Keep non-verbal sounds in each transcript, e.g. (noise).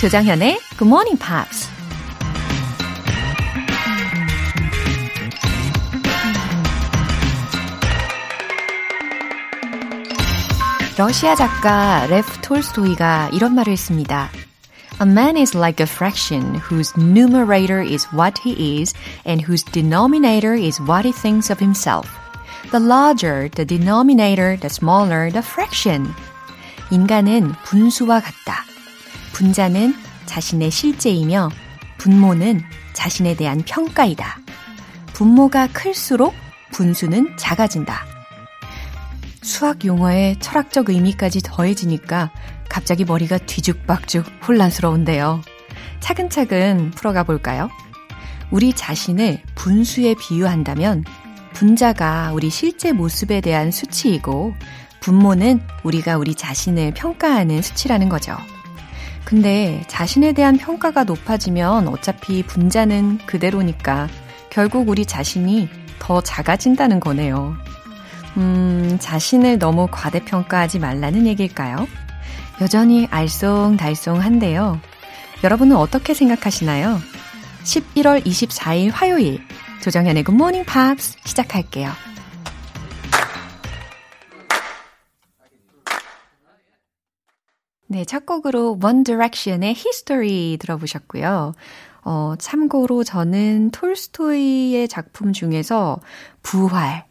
조장현의 Good Morning Pops. 러시아 작가 레프 톨스토이가 이런 말을 했습니다. A man is like a fraction whose numerator is what he is and whose denominator is what he thinks of himself. The larger the denominator, the smaller the fraction. 인간은 분수와 같다. 분자는 자신의 실제이며 분모는 자신에 대한 평가이다. 분모가 클수록 분수는 작아진다. 수학 용어의 철학적 의미까지 더해지니까 갑자기 머리가 뒤죽박죽 혼란스러운데요. 차근차근 풀어가 볼까요? 우리 자신을 분수에 비유한다면 분자가 우리 실제 모습에 대한 수치이고 분모는 우리가 우리 자신을 평가하는 수치라는 거죠. 근데 자신에 대한 평가가 높아지면 어차피 분자는 그대로니까 결국 우리 자신이 더 작아진다는 거네요. 음, 자신을 너무 과대평가하지 말라는 얘기일까요? 여전히 알쏭달쏭한데요. 여러분은 어떻게 생각하시나요? 11월 24일 화요일 조정현의 Morning Pops 시작할게요. 네, 첫 곡으로 One Direction의 History 들어보셨고요. 어, 참고로 저는 톨스토이의 작품 중에서 부활,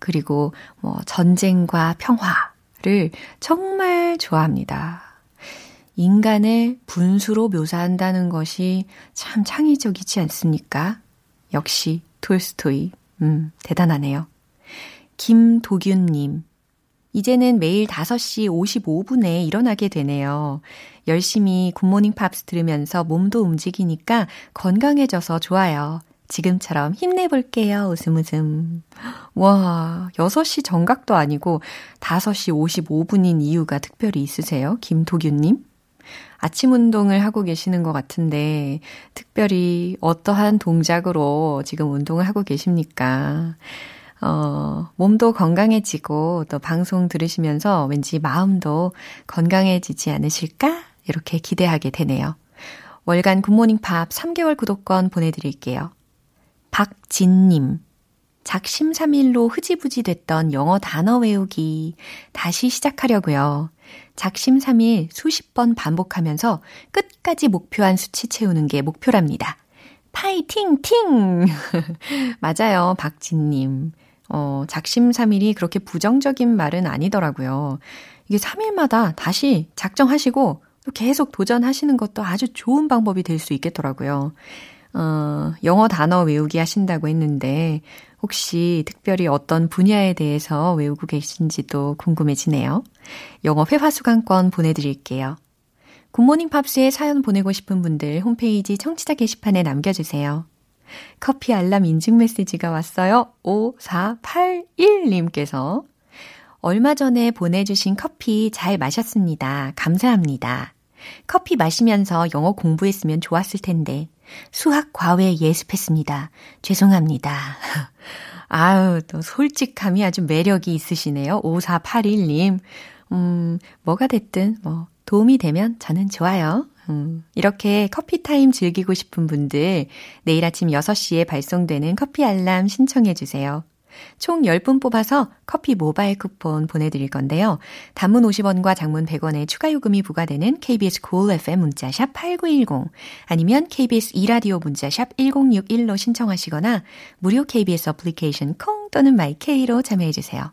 그리고 뭐 전쟁과 평화를 정말 좋아합니다. 인간을 분수로 묘사한다는 것이 참 창의적이지 않습니까? 역시 톨스토이. 음, 대단하네요. 김도균님. 이제는 매일 5시 55분에 일어나게 되네요. 열심히 굿모닝 팝스 들으면서 몸도 움직이니까 건강해져서 좋아요. 지금처럼 힘내볼게요. 웃음 웃음. 와, 6시 정각도 아니고 5시 55분인 이유가 특별히 있으세요? 김도균님? 아침 운동을 하고 계시는 것 같은데, 특별히 어떠한 동작으로 지금 운동을 하고 계십니까? 어, 몸도 건강해지고 또 방송 들으시면서 왠지 마음도 건강해지지 않으실까? 이렇게 기대하게 되네요. 월간 굿모닝 팝 3개월 구독권 보내드릴게요. 박진님. 작심삼일로 흐지부지 됐던 영어 단어 외우기 다시 시작하려고요. 작심삼일 수십 번 반복하면서 끝까지 목표한 수치 채우는 게 목표랍니다. 파이팅 팅! (laughs) 맞아요, 박진님. 어, 작심삼일이 그렇게 부정적인 말은 아니더라고요. 이게 3일마다 다시 작정하시고 계속 도전하시는 것도 아주 좋은 방법이 될 수 있겠더라고요. 어, 영어 단어 외우기 하신다고 했는데 혹시 특별히 어떤 분야에 대해서 외우고 계신지도 궁금해지네요. 영어 회화 수강권 보내드릴게요. 굿모닝 팝스에 사연 보내고 싶은 분들 홈페이지 청취자 게시판에 남겨주세요. 커피 알람 인증 메시지가 왔어요. 5481님께서 얼마 전에 보내주신 커피 잘 마셨습니다. 감사합니다. 커피 마시면서 영어 공부했으면 좋았을 텐데 수학 과외 예습했습니다. 죄송합니다. (laughs) 아유, 또 솔직함이 아주 매력이 있으시네요. 5481님. 음, 뭐가 됐든 뭐 도움이 되면 저는 좋아요. 음, 이렇게 커피 타임 즐기고 싶은 분들 내일 아침 6시에 발송되는 커피 알람 신청해 주세요. 총 10분 뽑아서 커피 모바일 쿠폰 보내드릴 건데요. 단문 50원과 장문 100원의 추가 요금이 부과되는 KBS cool FM 문자샵 8910 아니면 KBS 이라디오 문자샵 1061로 신청하시거나 무료 KBS 어플리케이션 콩 또는 마이케이로 참여해주세요.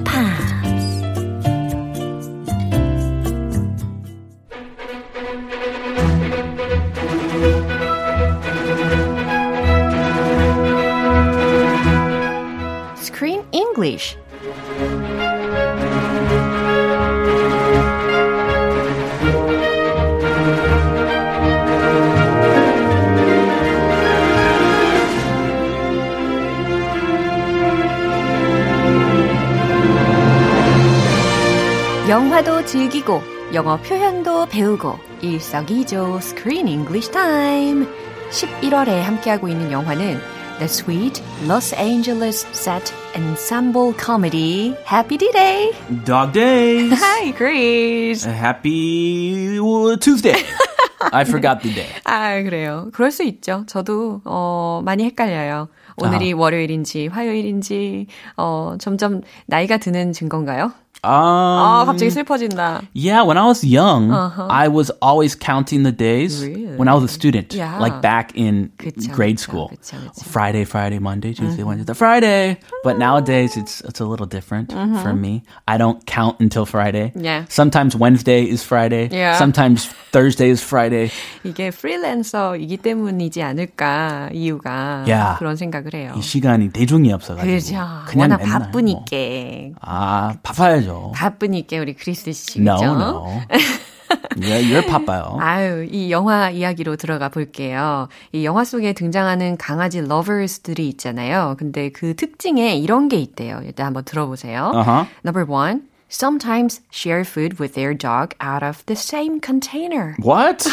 즐기고 영어 표현도 배우고 일석이조 Screen English Time. 11월에 함께하고 있는 영화는 The Sweet Los Angeles Set Ensemble Comedy Happy D-Day. Dog Days. Hi, Chris. Happy Tuesday. I forgot the day. 아, 그래요. 그럴 수 있죠. 저도, 어, 많이 헷갈려요. 오늘이 아하. 월요일인지 화요일인지, 어, 점점 나이가 드는 증거인가요? Um, 아, 갑자기 슬퍼진다. Yeah, when I was young, I was always counting the days Really? when I was a student, Yeah. like back in 그쵸, grade 그쵸, school. 그쵸, 그쵸. Friday, Friday, Monday, Tuesday, Wednesday, Friday. But nowadays, it's it's a little different for me. I don't count until Friday. Yeah. Sometimes Wednesday is Friday. Yeah. Sometimes Thursday is Friday. 이게 프리랜서이기 때문이지 않을까, 이유가. Yeah. 그런 생각을 해요. 이 시간이 대중이 없어가지고 그죠. 그냥 워낙 맨날 뭐. 바쁘니까. 아 바빠야죠. 바쁘니까 우리 크리스 씨. No, 그죠? no. Yeah, you're 바빠요. 아유, 이 영화 이야기로 들어가 볼게요. 이 영화 속에 등장하는 강아지 러버스들이 있잖아요. 근데 그 특징에 이런 게 있대요. 일단 한번 들어보세요. Uh-huh. Number one, sometimes share food with their dog out of the same container. What?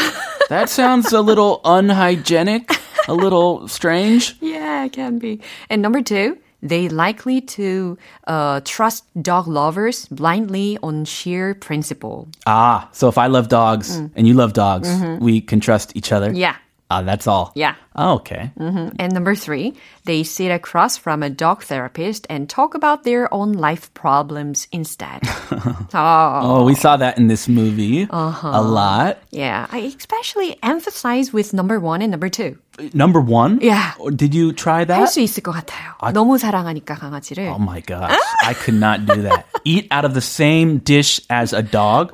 That sounds a little unhygienic, a little strange. Yeah, it can be. And number two, they likely to uh, trust dog lovers blindly on sheer principle. Ah, so if I love dogs and you love dogs, we can trust each other. Yeah. Ah, that's all. Yeah. Oh, okay. Mhm. And number three, they sit across from a dog therapist and talk about their own life problems instead. (laughs) oh, Oh, we saw that in this movie a lot. yeah. I especially emphasize with number one and number two. Number one. Yeah. Oh, Did you try 할 that? 수 있을 것 같아요. 너무 사랑하니까 강아지를. Oh my gosh, I could not do that. (laughs) Eat out of the same dish as a dog.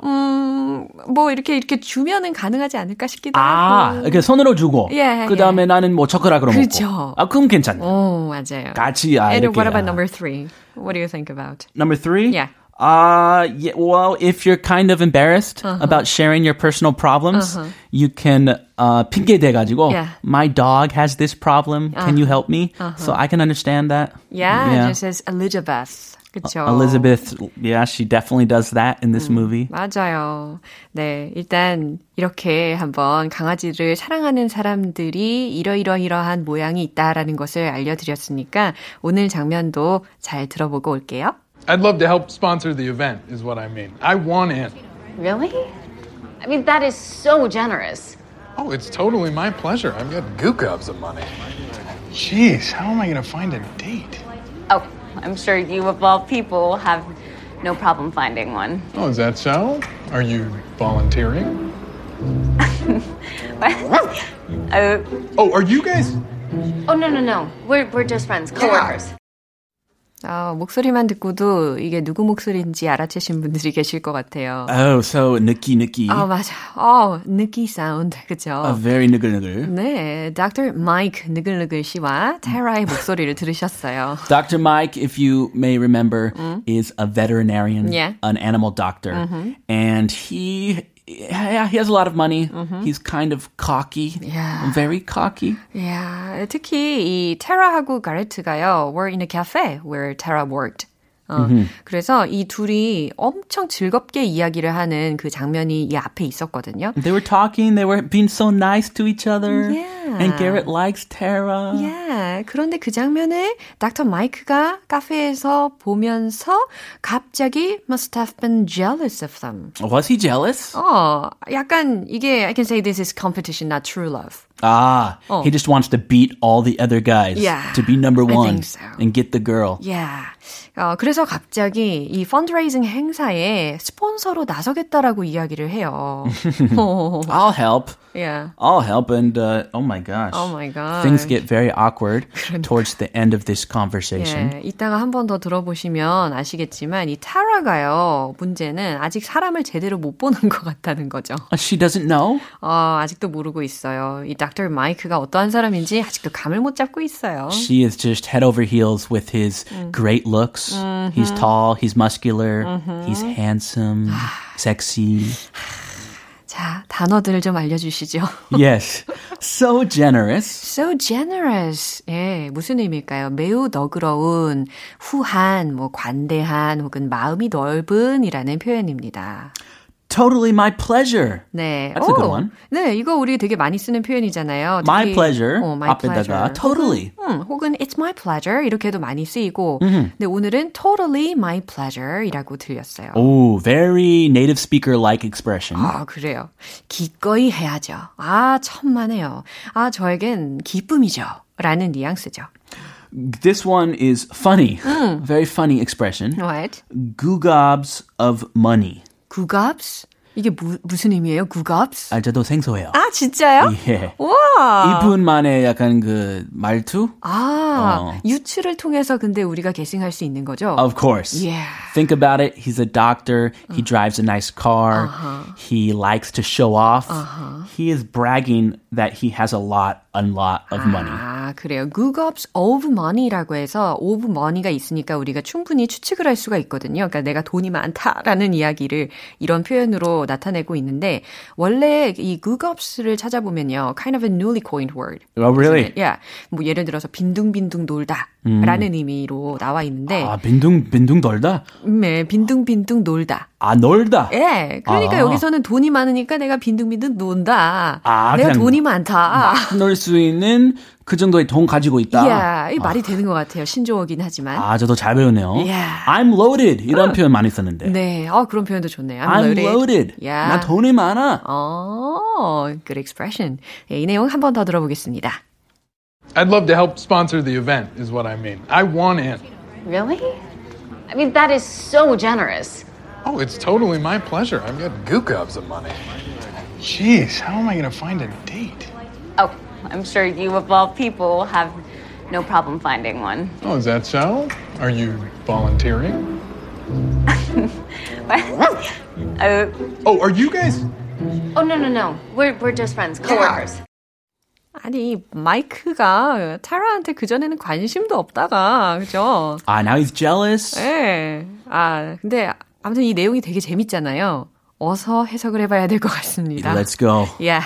뭐 이렇게 이렇게 주면은 가능하지 않을까 싶기도 아, 하고. 이렇게 손으로 주고. 예, 그 다음에 나는 뭐 젓가락으로 그죠. 먹고. 아, 그럼 괜찮네. 오, 맞아요. 같이 아, And 이렇게. what about 아. number three? What do you think about? Number three? Yeah. Uh, yeah, well, if you're kind of embarrassed about sharing your personal problems, you can uh, 핑계 대가지고, Yeah. my dog has this problem. Can you help me? So I can understand that. Yeah, just as Elizabeth. 그쵸. Elizabeth, yeah, she definitely does that in this movie. 맞아요. 네, 일단 이렇게 한번 강아지를 사랑하는 사람들이 이러이러이러한 모양이 있다라는 것을 알려드렸으니까 오늘 장면도 잘 들어보고 올게요. I'd love to help sponsor the event, is what I mean. I want in. Really? I mean, that is so generous. Oh, it's totally my pleasure. I've got goo gobs of money. Jeez, how am I going to find a date? Oh, I'm sure you, of all people, have no problem finding one. Oh, is that so? Are you volunteering? (laughs) Uh, Oh, are you guys? oh, no, no, no. We're, we're just friends, coworkers. 아, 목소리만 듣고도 이게 누구 목소리인지 알아채신 분들이 계실 것 같아요. Oh, so 느끼 느끼. 아, 맞아. 어, 느끼 사운드. 그죠? A very 느글느글. 네, Dr. Mike 느글느글 씨와 테라의 목소리를 들으셨어요. Dr. Mike, if you may remember, is a veterinarian, Yeah. an animal doctor, and he. Yeah, he has a lot of money. He's kind of cocky. Yeah. Very cocky. 야, 특히 이 테라하고 가레트가요, were in a cafe where Tara worked. 어, 그래서 이 둘이 엄청 즐겁게 이야기를 하는 그 장면이 이 앞에 있었거든요. They were talking, they were being so nice to each other. Yeah. And Garrett likes Tara. 예, 그런데 그 장면을 닥터 마이크가 카페에서 보면서 갑자기 must have been jealous of them. Was he jealous? 어, 약간 이게 I can say this is competition, not true love. Ah, he just wants to beat all the other guys Yeah, to be number I one think so. and get the girl. Yeah. 어, 그래서 갑자기 이 펀드레이징 행사에 스폰서로 나서겠다라고 이야기를 해요. (laughs) 어, I'll help. yeah. I'll help. And uh, oh my gosh. Oh my god. Things get very awkward (laughs) towards the end of this conversation. 예, 이따가 한 번 더 들어보시면 아시겠지만 이 타라가요 문제는 아직 사람을 제대로 못 보는 (laughs) 것 같다는 거죠. Uh, She doesn't know? 어, 아직도 모르고 있어요. 이 닥터 마이크가 어떠한 사람인지 아직도 감을 못 잡고 있어요. She is just head over heels with his great looks. He's tall, he's muscular, he's handsome, sexy. 자, 단어들을 좀 알려주시죠. (laughs) Yes. so generous. So generous. 예, 무슨 의미일까요? 매우 너그러운, 후한, 뭐 관대한 혹은 마음이 넓은 이라는 표현입니다. Totally my pleasure. 네. That's a good one. 네, 이거 우리 되게 많이 쓰는 표현이잖아요. My 특히, pleasure. 어, my 앞에다가 pleasure. totally. 혹은, 음, 혹은 it's my pleasure 이렇게도 많이 쓰이고 근데 오늘은 totally my pleasure이라고 들렸어요. Oh, very native speaker like expression. 아, 그래요. 기꺼이 해야죠. 아, 천만에요. 아, 저에겐 기쁨이죠. 라는 뉘앙스죠. This one is funny. Very funny expression. What? Googobs of money. 구갑스? 이게 무, 무슨 의미예요? 구갑스? 아, 저도 생소해요. 아, 진짜요? 예. 와. 이분만의 약간 그 말투? 아, 어. 유추를 통해서 근데 우리가 게싱할 수 있는 거죠? Of course. Yeah. Think about it. He's a doctor. He drives a nice car. He likes to show off. He is bragging that he has a lot, a lot of money. 아, 그래요. Googobs of money라고 해서 of money가 있으니까 우리가 충분히 추측을 할 수가 있거든요. 그러니까 내가 돈이 많다라는 이야기를 이런 표현으로 나타내고 있는데 원래 이 Googobs를 찾아보면요. kind of a newly coined word. Oh, really? 야, 뭐 예를 들어서 빈둥빈둥 놀다라는 의미로 나와 있는데 아, 빈둥, 빈둥 돌다? 네, 빈둥빈둥 놀다. 아, 놀다. 예, 그러니까 아. 여기서는 돈이 많으니까 내가 빈둥빈둥 논다. 아, 내가 돈이 많다. 놀 수 있는 그 정도의 돈 가지고 있다. 이야, 이 말이 되는 것 같아요. 신조어긴 하지만. 아, 저도 잘 배우네요. Yeah. I'm loaded. 이런 표현 많이 썼는데. 네, 어, 그런 표현도 좋네요. I'm, I'm loaded. loaded. Yeah. 나 돈이 많아. 어, good expression. 예, 이 내용 한 번 더 들어보겠습니다. I'd love to help sponsor the event, is what I mean. I want in. Really? I mean, that is so generous. Oh, it's totally my pleasure. I've got gookobs of money. Jeez, how am I going to find a date? Oh, I'm sure you, of all people, have no problem finding one. Oh, is that so? Are you volunteering? (laughs) Uh, Oh, are you guys? oh, no, no, no. We're, we're just friends, coworkers. 아니, 마이크가 타라한테 그전에는 관심도 없다가, 그죠? Ah, now he's jealous. 예. 아, 근데 아무튼 이 내용이 되게 재밌잖아요. 어서 해석을 해봐야 될 것 같습니다. Let's go. Yeah.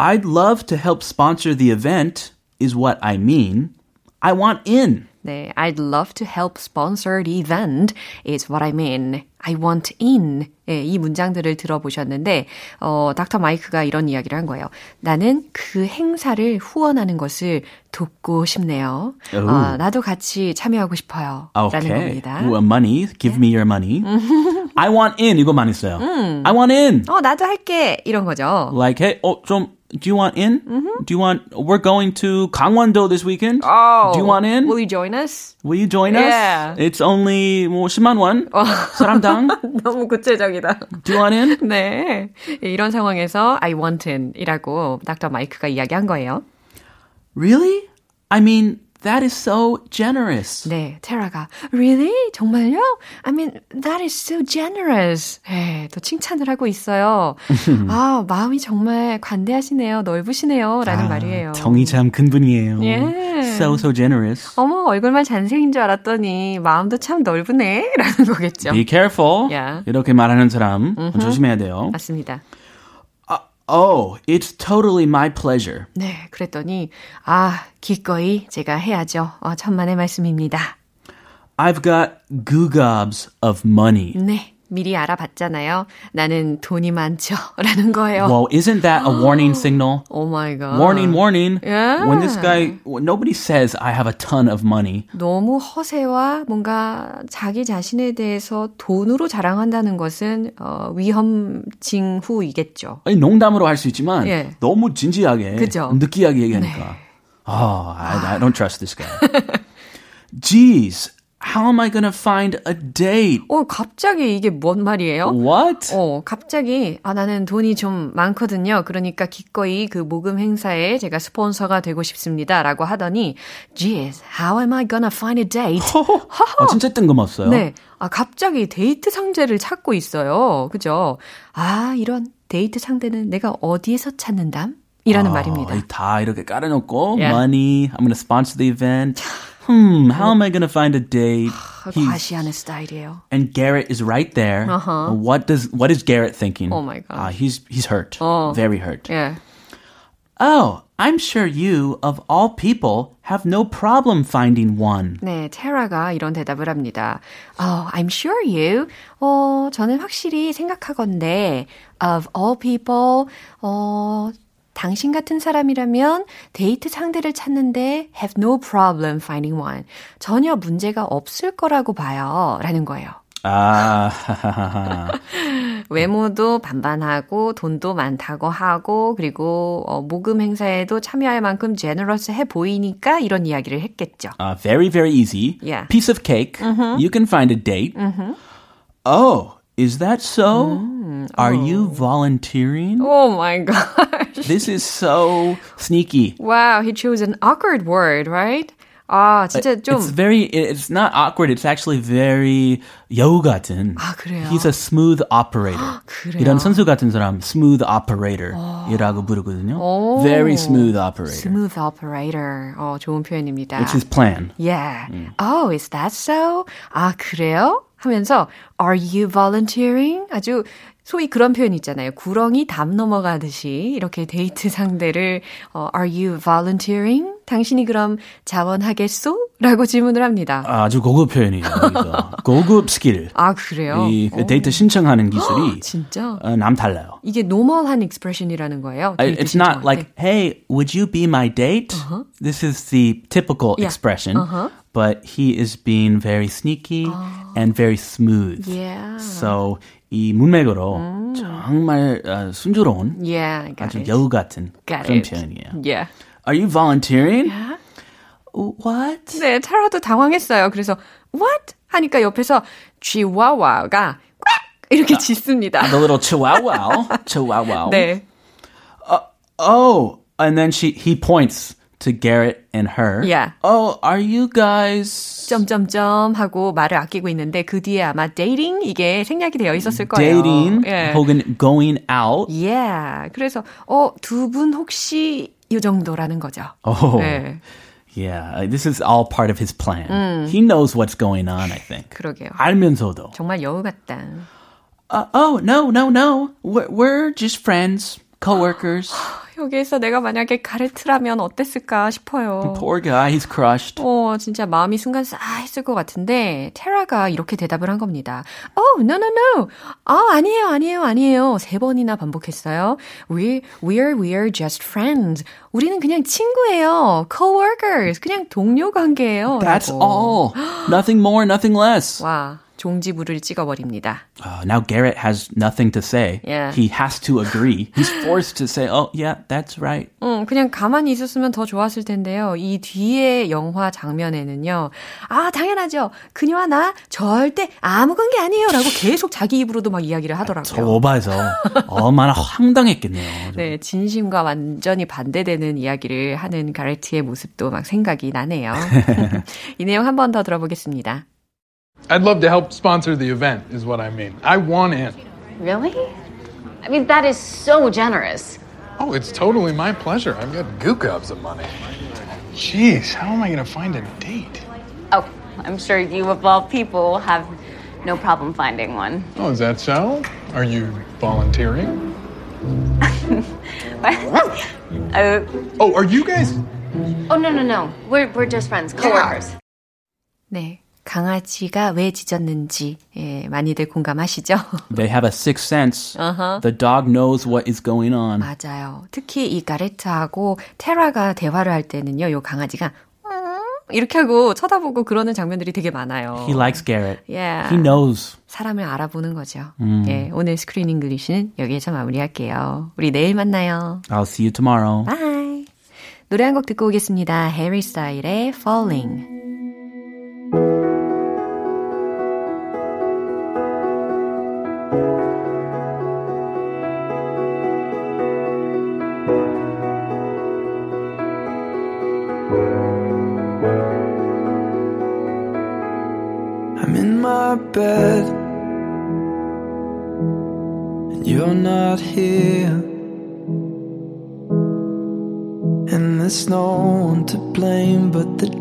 I'd love to help sponsor the event, is what I mean. I want in. 네, I'd love to help sponsor the event is what I mean. I want in. 예, 이 문장들을 들어보셨는데, 어, 닥터 마이크가 이런 이야기를 한 거예요. 나는 그 행사를 후원하는 것을 돕고 싶네요. 아, 나도 같이 참여하고 싶어요. 라는 Okay. 겁니다. Well, money. Give me your money. I want in. 이거 많이 써요. I want in. 어, 나도 할게. 이런 거죠. Like, hey, oh, 좀, do you want in? Do you want, we're going to Gangwon-do this weekend. Oh, Do you want in? Will you join us? Will you join us? Yeah. It's only 뭐 10만 원. 사람당. (laughs) 너무 구체적이다. Do you want in? (laughs) 네. 이런 상황에서 I want in 이라고 닥터 마이크가 이야기한 거예요. Really? I mean, that is so generous. 네, 테라가 Really? 정말요? I mean, that is so generous. 네, 또 칭찬을 하고 있어요. (laughs) 아, 마음이 정말 관대하시네요. 넓으시네요. 라는 말이에요. 정이 참큰 분이에요. 예. So, so generous. 어머, 얼굴만 잘생긴 줄 알았더니 마음도 참 넓으네. (laughs) 라는 거겠죠. Be careful. Yeah. 이렇게 말하는 사람 조심해야 돼요. 맞습니다. Oh, it's totally my pleasure. 네, 그랬더니 아, 기꺼이 제가 해야죠. 어, 천만의 말씀입니다. I've got googobs of money. 네, 미리 알아봤잖아요. 나는 돈이 많죠. 라는 거예요. Well, isn't that a warning signal? Oh my God. Warning, warning. Yeah. When this guy, nobody says I have a ton of money. 너무 허세와 뭔가 자기 자신에 대해서 돈으로 자랑한다는 것은 어, 위험 징후이겠죠. 아니, 농담으로 할 수 있지만 예. 너무 진지하게, 그죠? 느끼하게 얘기하니까. Oh, I, I don't trust this guy. Geez, how am I gonna find a date? 어, 갑자기 이게 뭔 말이에요? What? 어, 갑자기, 아, 나는 돈이 좀 많거든요. 그러니까 기꺼이 그 모금 행사에 제가 스폰서가 되고 싶습니다. 라고 하더니, geez, how am I gonna find a date? (laughs) 어, 진짜 뜬금없어요. 네. 아, 갑자기 데이트 상대를 찾고 있어요. 그죠? 아, 이런 데이트 상대는 내가 어디에서 찾는담? 이라는 아, 말입니다. 다 이렇게 깔아놓고 Yeah. money, I'm gonna sponsor the event. Hmm, how am I gonna find a date? He- 과시하는 스타일이에요. and Garrett is right there. Uh-huh. What does what is Garrett thinking? Oh my gosh. Uh, he's he's hurt, Oh. very hurt. 예. Oh, I'm sure you, of all people, have no problem finding one. 네, 테라가 이런 대답을 합니다. Oh, I'm sure you. 어, 저는 확실히 생각하건데, of all people, 어, 당신 같은 사람이라면 데이트 상대를 찾는데 have no problem finding one. 전혀 문제가 없을 거라고 봐요. 라는 거예요. 아, 외모도 반반하고 돈도 많다고 하고 그리고 어, 모금 행사에도 참여할 만큼 제너러스해 보이니까 이런 이야기를 했겠죠. uh, very, very easy. Yeah. Piece of cake. You can find a date. Oh, is that so? Are you volunteering? Oh my gosh. This is so sneaky. Wow, he chose an awkward word, right? 아, 진짜 좀 It's very, it's not awkward. It's actually very 여우 같은. 아, 그래요? He's a smooth operator. (gasps) 그래요? 이런 선수 같은 사람, smooth operator이라고 부르거든요. 오. Very smooth operator. smooth operator. 어, 좋은 표현입니다. It's his plan. Yeah. Oh, is that so? 아, 그래요? 하면서 are you volunteering? 아주 소위 그런 표현 있잖아요. 구렁이 담 넘어가듯이 이렇게 데이트 상대를 어, are you volunteering? 당신이 그럼 자원하겠소? 라고 질문을 합니다. 아주 고급 표현이에요. 고급 스킬. 아, 그래요? 이 데이트 신청하는 기술이 진짜? 어, 남 달라요. 이게 노멀한 expression이라는 거예요. I- It's not like, 때. hey, would you be my date? This is the typical Yeah. expression, but he is being very sneaky and very smooth. Yeah. So 이 문맥으로 정말 어, 순조로운 Yeah, 아주 it. 여우 같은 Got 그런 it. 표현이에요. Yeah. Are you volunteering? What? 네, 타라도 당황했어요. 그래서 what? 하니까 옆에서 쥐와와가 꽉 이렇게 짖습니다. The little chihuahua. chihuahua. 네. Oh, and then she he points to Garrett and her. Yeah. Oh, are you guys 점점점 하고 말을 아끼고 있는데 그 뒤에 아마 dating 이게 생략이 되어 있었을 거예요. dating 예. 혹은 going out? Yeah. 그래서 어, 두 분 혹시 이 정도라는 거죠. Oh. 네. Yeah, uh, this is all part of his plan. He knows what's going on, I think. 그러게요. 알면서도. 정말 여우 같다. Uh, oh, no, no, no. We're, we're just friends, coworkers. (gasps) 여기에서 내가 만약에 가레트라면 어땠을까 싶어요. Poor guy, he's crushed. 어, 진짜 마음이 순간 싸했을 것 같은데, 테라가 이렇게 대답을 한 겁니다. Oh, no, no, no. 아, 아니에요, 아니에요, 아니에요. 세 번이나 반복했어요. We, we're, we're just friends. 우리는 그냥 친구예요. coworkers. 그냥 동료 관계예요. That's all. nothing more, nothing less. 와, 종지부를 찍어버립니다. Uh, now Garrett has nothing to say. Yeah. He has to agree. He's (laughs) forced to say, oh, yeah, that's right. 음, 그냥 가만히 있었으면 더 좋았을 텐데요. 이 뒤에 영화 장면에는요. 아, 당연하죠. 그녀와 나 절대 아무 관계 아니에요. 라고 계속 자기 입으로도 막 이야기를 저 하더라고요. 오바해서 (laughs) 얼마나 황당했겠네요. 네, 진심과 완전히 반대되는 이야기를 하는 가레트의 모습도 막 생각이 나네요. (laughs) 이 내용 한 번 더 들어보겠습니다. I'd love to help sponsor the event, is what I mean. I want in. Really? I mean, that is so generous. Oh, it's totally my pleasure. I've got goo gobs of money. Jeez, how am I going to find a date? Oh, I'm sure you, of all people, have no problem finding one. Oh, is that so? Are you volunteering? (laughs) Uh, Oh, are you guys? oh, no, no, no. We're, we're just friends, coworkers. 네. 강아지가 왜 짖었는지 예, 많이들 공감하시죠? (laughs) They have a sixth sense. The dog knows what is going on. 맞아요. 특히 이 가레트하고 테라가 대화를 할 때는요, 요 강아지가 음, 이렇게 하고 쳐다보고 그러는 장면들이 되게 많아요. He likes Garrett. Yeah. He knows. 사람을 알아보는 거죠. 예, 오늘 Screen English는 여기에서 마무리할게요. 우리 내일 만나요. I'll see you tomorrow. Bye. 노래 한 곡 듣고 오겠습니다. 해리 스타일스의 Falling.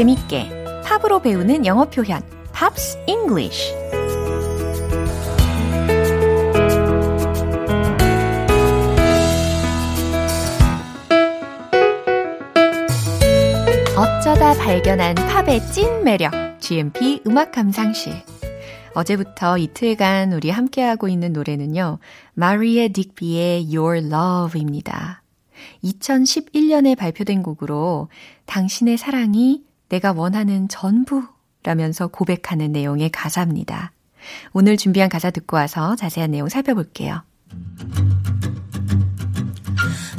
재밌게 팝으로 배우는 영어 표현 Pops English 어쩌다 발견한 팝의 찐 매력 GMP 음악 감상실 어제부터 이틀간 우리 함께하고 있는 노래는요. 마리에 딕비의 Your Love입니다. 2011년에 발표된 곡으로 당신의 사랑이 내가 원하는 전부 라면서 고백하는 내용의 가사입니다. 오늘 준비한 가사 듣고 와서 자세한 내용 살펴볼게요.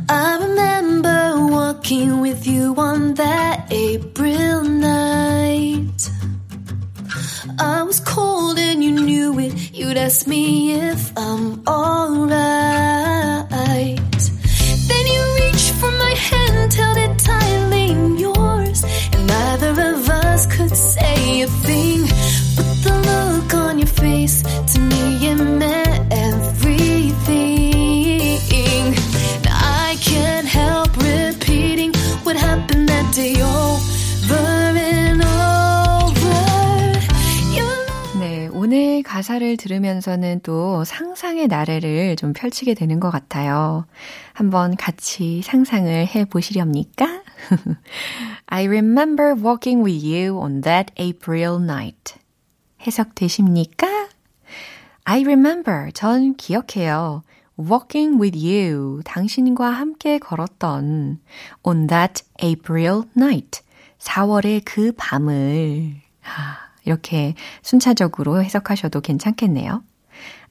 I remember walking with you on that April night. I was cold and you knew it. You'd ask me if I'm alright. Then you reached for my hand, held it tightly in yours, neither of us could say a thing. But the look on your face to me it meant everything. Now I can't help repeating what happened that day over and over. 네, 오늘 가사를 들으면서는 또 상상의 나래를 좀 펼치게 되는 것 같아요. 한번 같이 상상을 해 보시렵니까? I remember walking with you on that April night. 해석되십니까? I remember, 전 기억해요. Walking with you, 당신과 함께 걸었던 on that April night, 4월의 그 밤을. 하, 이렇게 순차적으로 해석하셔도 괜찮겠네요.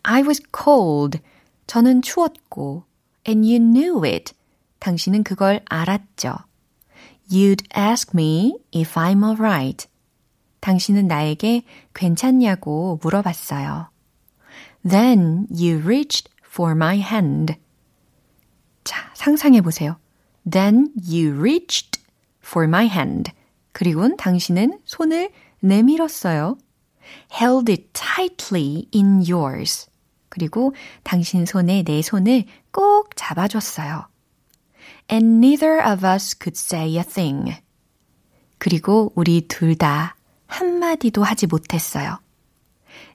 I was cold, 저는 추웠고, and you knew it, 당신은 그걸 알았죠. You'd ask me if I'm alright. 당신은 나에게 괜찮냐고 물어봤어요. Then you reached for my hand. 자, 상상해 보세요. Then you reached for my hand. 그리고는 당신은 손을 내밀었어요. Held it tightly in yours. 그리고 당신 손에 내 손을 꼭 잡아줬어요. And neither of us could say a thing. 그리고 우리 둘 다 한마디도 하지 못했어요.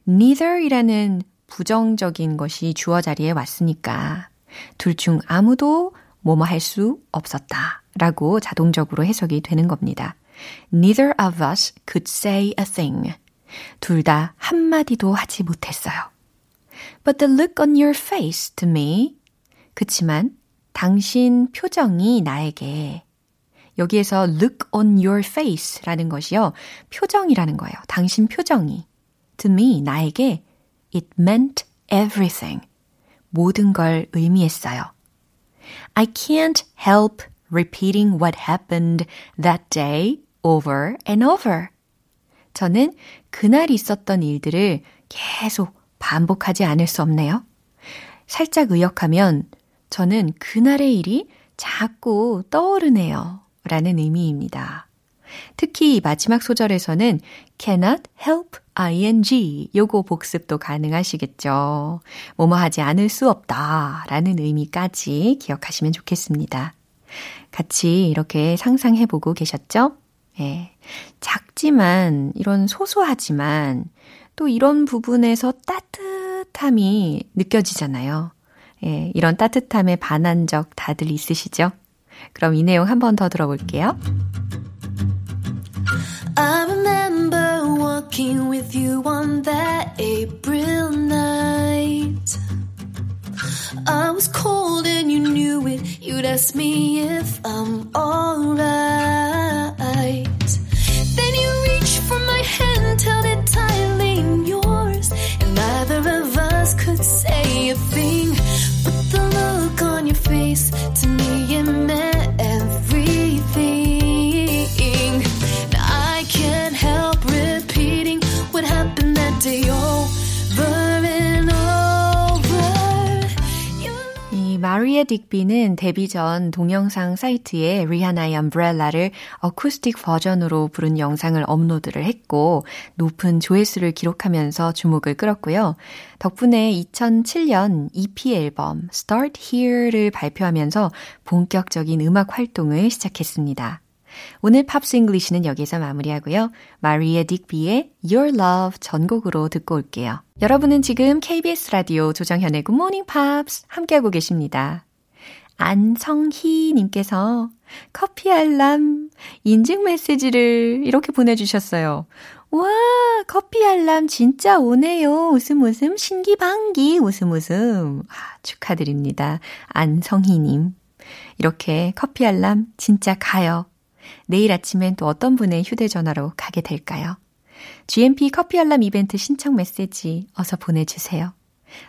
neither이라는 부정적인 것이 주어 자리에 왔으니까 둘 중 아무도 뭐뭐 할 수 없었다 라고 자동적으로 해석이 되는 겁니다. Neither of us could say a thing. 둘 다 한마디도 하지 못했어요. But the look on your face to me. 그치만 당신 표정이 나에게 여기에서 look on your face 라는 것이요. 표정이라는 거예요. 당신 표정이. To me, 나에게 it meant everything. 모든 걸 의미했어요. I can't help repeating what happened that day over and over. 저는 그날 있었던 일들을 계속 반복하지 않을 수 없네요. 살짝 의역하면 저는 그날의 일이 자꾸 떠오르네요. 라는 의미입니다. 특히 마지막 소절에서는 cannot help ing 요거 복습도 가능하시겠죠. 뭐뭐 하지 않을 수 없다 라는 의미까지 기억하시면 좋겠습니다. 같이 이렇게 상상해보고 계셨죠? 예. 작지만, 이런 소소하지만, 또 이런 부분에서 따뜻함이 느껴지잖아요. 예, 이런 따뜻함에 반한 적 다들 있으시죠? 그럼 이 내용 한 번 더 들어볼게요. I remember walking with you on that April night. I was cold and you knew it. You'd ask me if I'm alright. 마리에 딕비는 데뷔 전 동영상 사이트에 리하나의 Umbrella를 어쿠스틱 버전으로 부른 영상을 업로드를 했고 높은 조회수를 기록하면서 주목을 끌었고요. 덕분에 2007년 EP 앨범 Start Here를 발표하면서 본격적인 음악 활동을 시작했습니다. 오늘 Pops English는 여기서 마무리하고요. 마리에 딕비의 Your Love 전곡으로 듣고 올게요. 여러분은 지금 KBS 라디오 조정현의 Good Morning Pops 함께하고 계십니다. 안성희 님께서 커피 알람 인증 메시지를 이렇게 보내주셨어요. 와, 커피 알람 진짜 오네요. 웃음 웃음 신기방기 웃음 웃음. 아, 축하드립니다. 안성희님. 이렇게 커피 알람 진짜 가요. 내일 아침엔 또 어떤 분의 휴대전화로 가게 될까요? GMP 커피 알람 이벤트 신청 메시지 어서 보내주세요.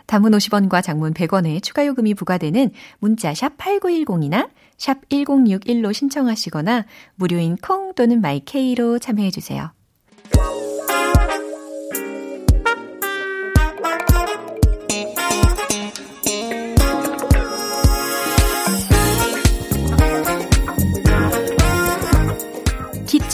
담은 50원과 장문 100원의 추가 요금이 부과되는 문자 샵 8910이나 샵 1061로 신청하시거나 무료인 콩 또는 마이케이로 참여해 주세요.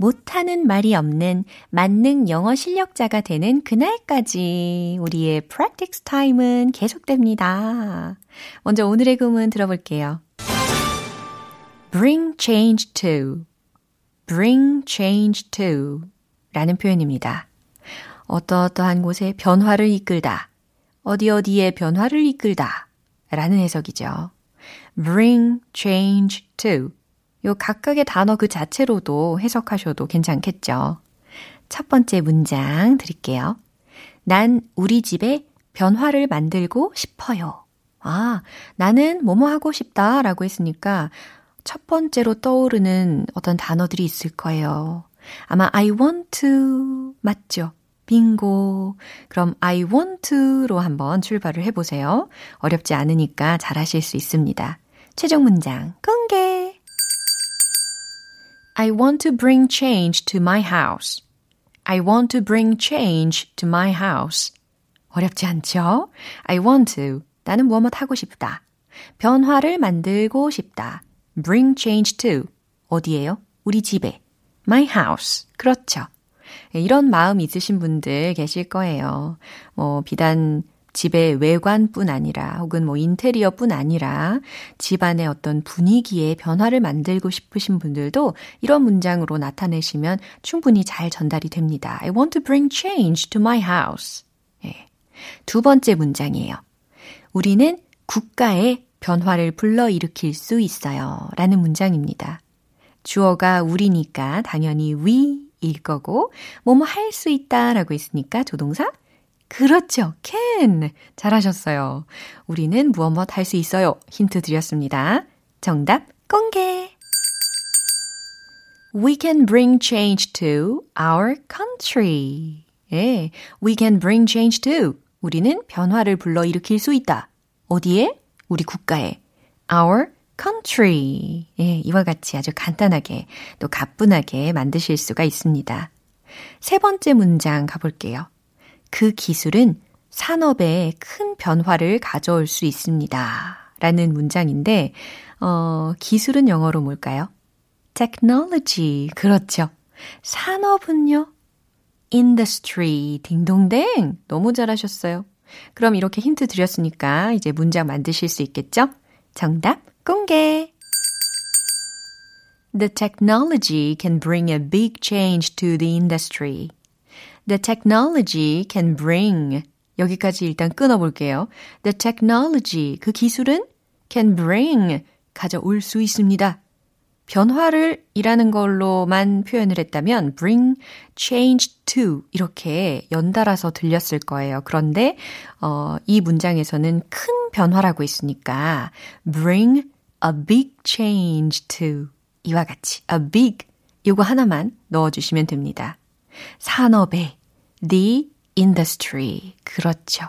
못하는 말이 없는 만능 영어 실력자가 되는 그날까지 우리의 practice time은 계속됩니다. 먼저 오늘의 구문 들어볼게요. bring change to, bring change to 라는 표현입니다. 어떠어떠한 곳에 변화를 이끌다, 어디 어디에 변화를 이끌다 라는 해석이죠. bring change to 요 각각의 단어 그 자체로도 해석하셔도 괜찮겠죠. 첫 번째 문장 드릴게요. 난 우리 집에 변화를 만들고 싶어요. 아, 나는 뭐뭐 하고 싶다 라고 했으니까 첫 번째로 떠오르는 어떤 단어들이 있을 거예요. 아마 I want to 맞죠? 빙고. 그럼 I want to로 한번 출발을 해보세요. 어렵지 않으니까 잘하실 수 있습니다. 최종 문장 공개. I want to bring change to my house. I want to bring change to my house. 어렵지 않죠? I want to. 나는 뭐뭐 하고 싶다. 변화를 만들고 싶다. bring change to. 어디에요? 우리 집에. my house. 그렇죠. 이런 마음 있으신 분들 계실 거예요. 뭐, 비단 집의 외관뿐 아니라 혹은 뭐 인테리어뿐 아니라 집안의 어떤 분위기에 변화를 만들고 싶으신 분들도 이런 문장으로 나타내시면 충분히 잘 전달이 됩니다. I want to bring change to my house. 예. 두 번째 문장이에요. 우리는 국가의 변화를 불러일으킬 수 있어요. 라는 문장입니다. 주어가 우리니까 당연히 we일 거고, 뭐뭐 할 수 있다 라고 했으니까 조동사 그렇죠. can. 잘하셨어요. 우리는 무엇 무엇 할 수 있어요. 힌트 드렸습니다. 정답 공개. We can bring change to our country. 예, we can bring change to. 우리는 변화를 불러일으킬 수 있다. 어디에? 우리 국가에. Our country. 예, 이와 같이 아주 간단하게 또 가뿐하게 만드실 수가 있습니다. 세 번째 문장 가볼게요. 그 기술은 산업에 큰 변화를 가져올 수 있습니다. 라는 문장인데, 어, 기술은 영어로 뭘까요? technology. 그렇죠. 산업은요? industry. 딩동댕. 너무 잘하셨어요. 그럼 이렇게 힌트 드렸으니까 이제 문장 만드실 수 있겠죠? 정답 공개. The technology can bring a big change to the industry. The technology can bring 여기까지 일단 끊어볼게요. The technology 그 기술은 can bring 가져올 수 있습니다. 변화를 이라는 걸로만 표현을 했다면 bring change to 이렇게 연달아서 들렸을 거예요. 그런데 어, 이 문장에서는 큰 변화라고 했으니까 bring a big change to 이와 같이 a big 이거 하나만 넣어주시면 됩니다. 산업에 the industry. 그렇죠.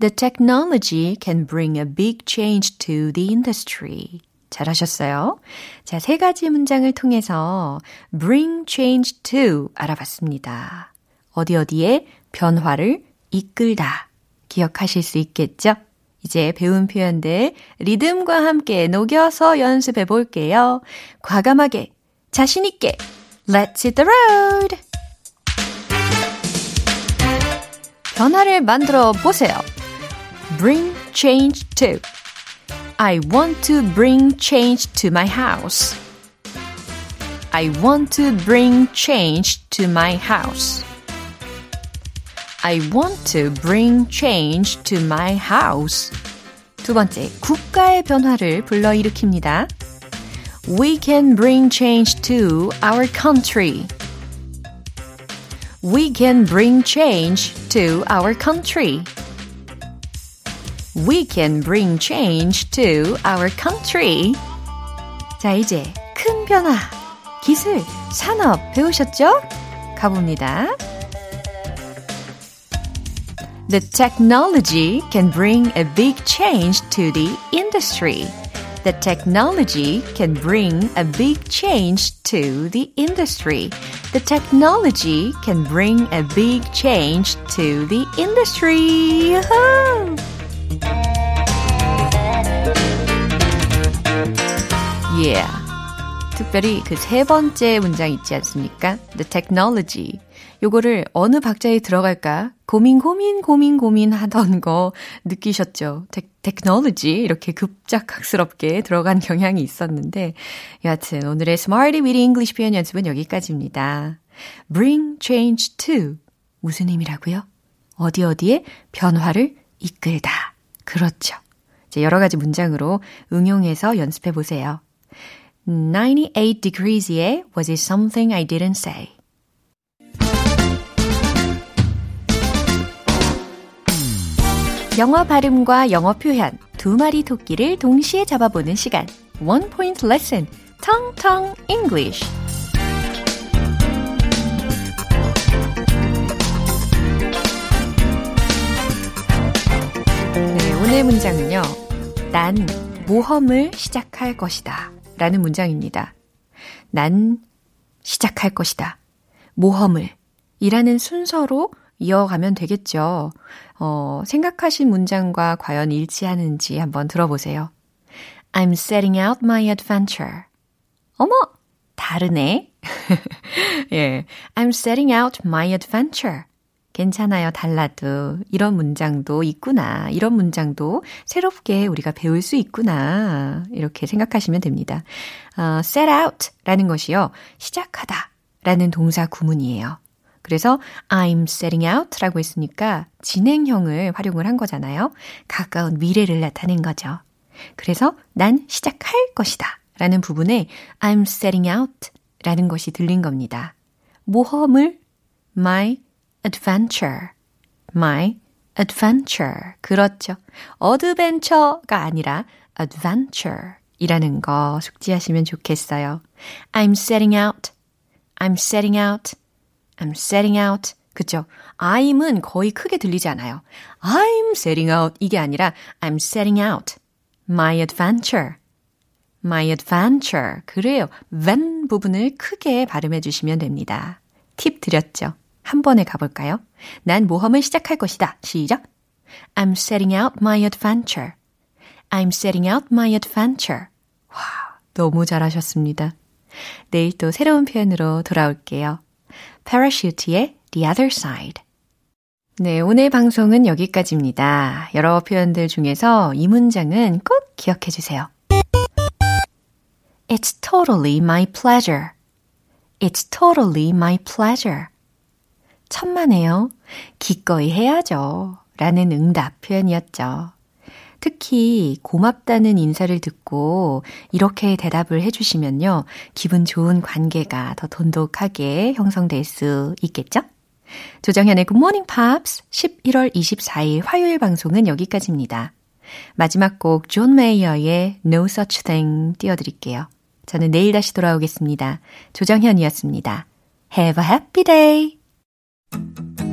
The technology can bring a big change to the industry. 잘하셨어요. 자, 세 가지 문장을 통해서 bring change to 알아봤습니다. 어디 어디에 변화를 이끌다. 기억하실 수 있겠죠? 이제 배운 표현들 리듬과 함께 녹여서 연습해 볼게요. 과감하게, 자신있게, Let's hit the road! 변화를 만들어 보세요. Bring change to. I want to bring change to my house. I want to bring change to my house. I want to bring change to my house. 두 번째, 국가의 변화를 불러일으킵니다. We can bring change to our country. We can bring change to our country. We can bring change to our country. 자, 이제 큰 변화, 기술, 산업 배우셨죠? 가봅니다. The technology can bring a big change to the industry. The technology can bring a big change to the industry. The technology can bring a big change to the industry. Yeah. 특별히 그 세 번째 문장 있지 않습니까? The technology. 요거를 어느 박자에 들어갈까 고민 고민 고민 고민 하던 거 느끼셨죠? 테, technology 이렇게 급작스럽게 들어간 경향이 있었는데 여하튼 오늘의 Smarty Weedy English 표현 연습은 여기까지입니다. Bring change to 무슨 의미라고요? 어디 어디에 변화를 이끌다. 그렇죠. 이제 여러 가지 문장으로 응용해서 연습해 보세요. 98 degrees의 Was it something I didn't say? 영어 발음과 영어 표현 두 마리 토끼를 동시에 잡아보는 시간. One Point Lesson, Tong Tong English. 네, 오늘 문장은요. 난 모험을 시작할 것이다. 라는 문장입니다. 난 시작할 것이다. 모험을. 이라는 순서로 이어가면 되겠죠. 어, 생각하신 문장과 과연 일치하는지 한번 들어보세요. I'm setting out my adventure. 어머! 다르네. (laughs) 예. I'm setting out my adventure. 괜찮아요, 달라도. 이런 문장도 있구나. 이런 문장도 새롭게 우리가 배울 수 있구나. 이렇게 생각하시면 됩니다. 어, set out 라는 것이요. 시작하다 라는 동사 구문이에요. 그래서 I'm setting out 라고 했으니까 진행형을 활용을 한 거잖아요. 가까운 미래를 나타낸 거죠. 그래서 난 시작할 것이다 라는 부분에 I'm setting out 라는 것이 들린 겁니다. 모험을 my adventure, my adventure. 그렇죠. 어드벤처가 아니라 adventure 이라는 거 숙지하시면 좋겠어요. I'm setting out, I'm setting out I'm setting out. 그죠? I'm은 거의 크게 들리지 않아요. I'm setting out. 이게 아니라 I'm setting out. My adventure. My adventure. 그래요. van 부분을 크게 발음해 주시면 됩니다. 팁 드렸죠? 한 번에 가볼까요? 난 모험을 시작할 것이다. 시작. I'm setting out my adventure. I'm setting out my adventure. 와, 너무 잘하셨습니다. 내일 또 새로운 표현으로 돌아올게요. Parachute의 The Other Side. 네, 오늘 방송은 여기까지입니다. 여러 표현들 중에서 이 문장은 꼭 기억해 주세요. It's totally my pleasure. It's totally my pleasure. 천만에요. 기꺼이 해야죠. 라는 응답 표현이었죠. 특히 고맙다는 인사를 듣고 이렇게 대답을 해주시면요. 기분 좋은 관계가 더 돈독하게 형성될 수 있겠죠? 조정현의 Good Morning Pops 11월 24일 화요일 방송은 여기까지입니다. 마지막 곡 존 메이어의 No Such Thing 띄워드릴게요. 저는 내일 다시 돌아오겠습니다. 조정현이었습니다. Have a happy day!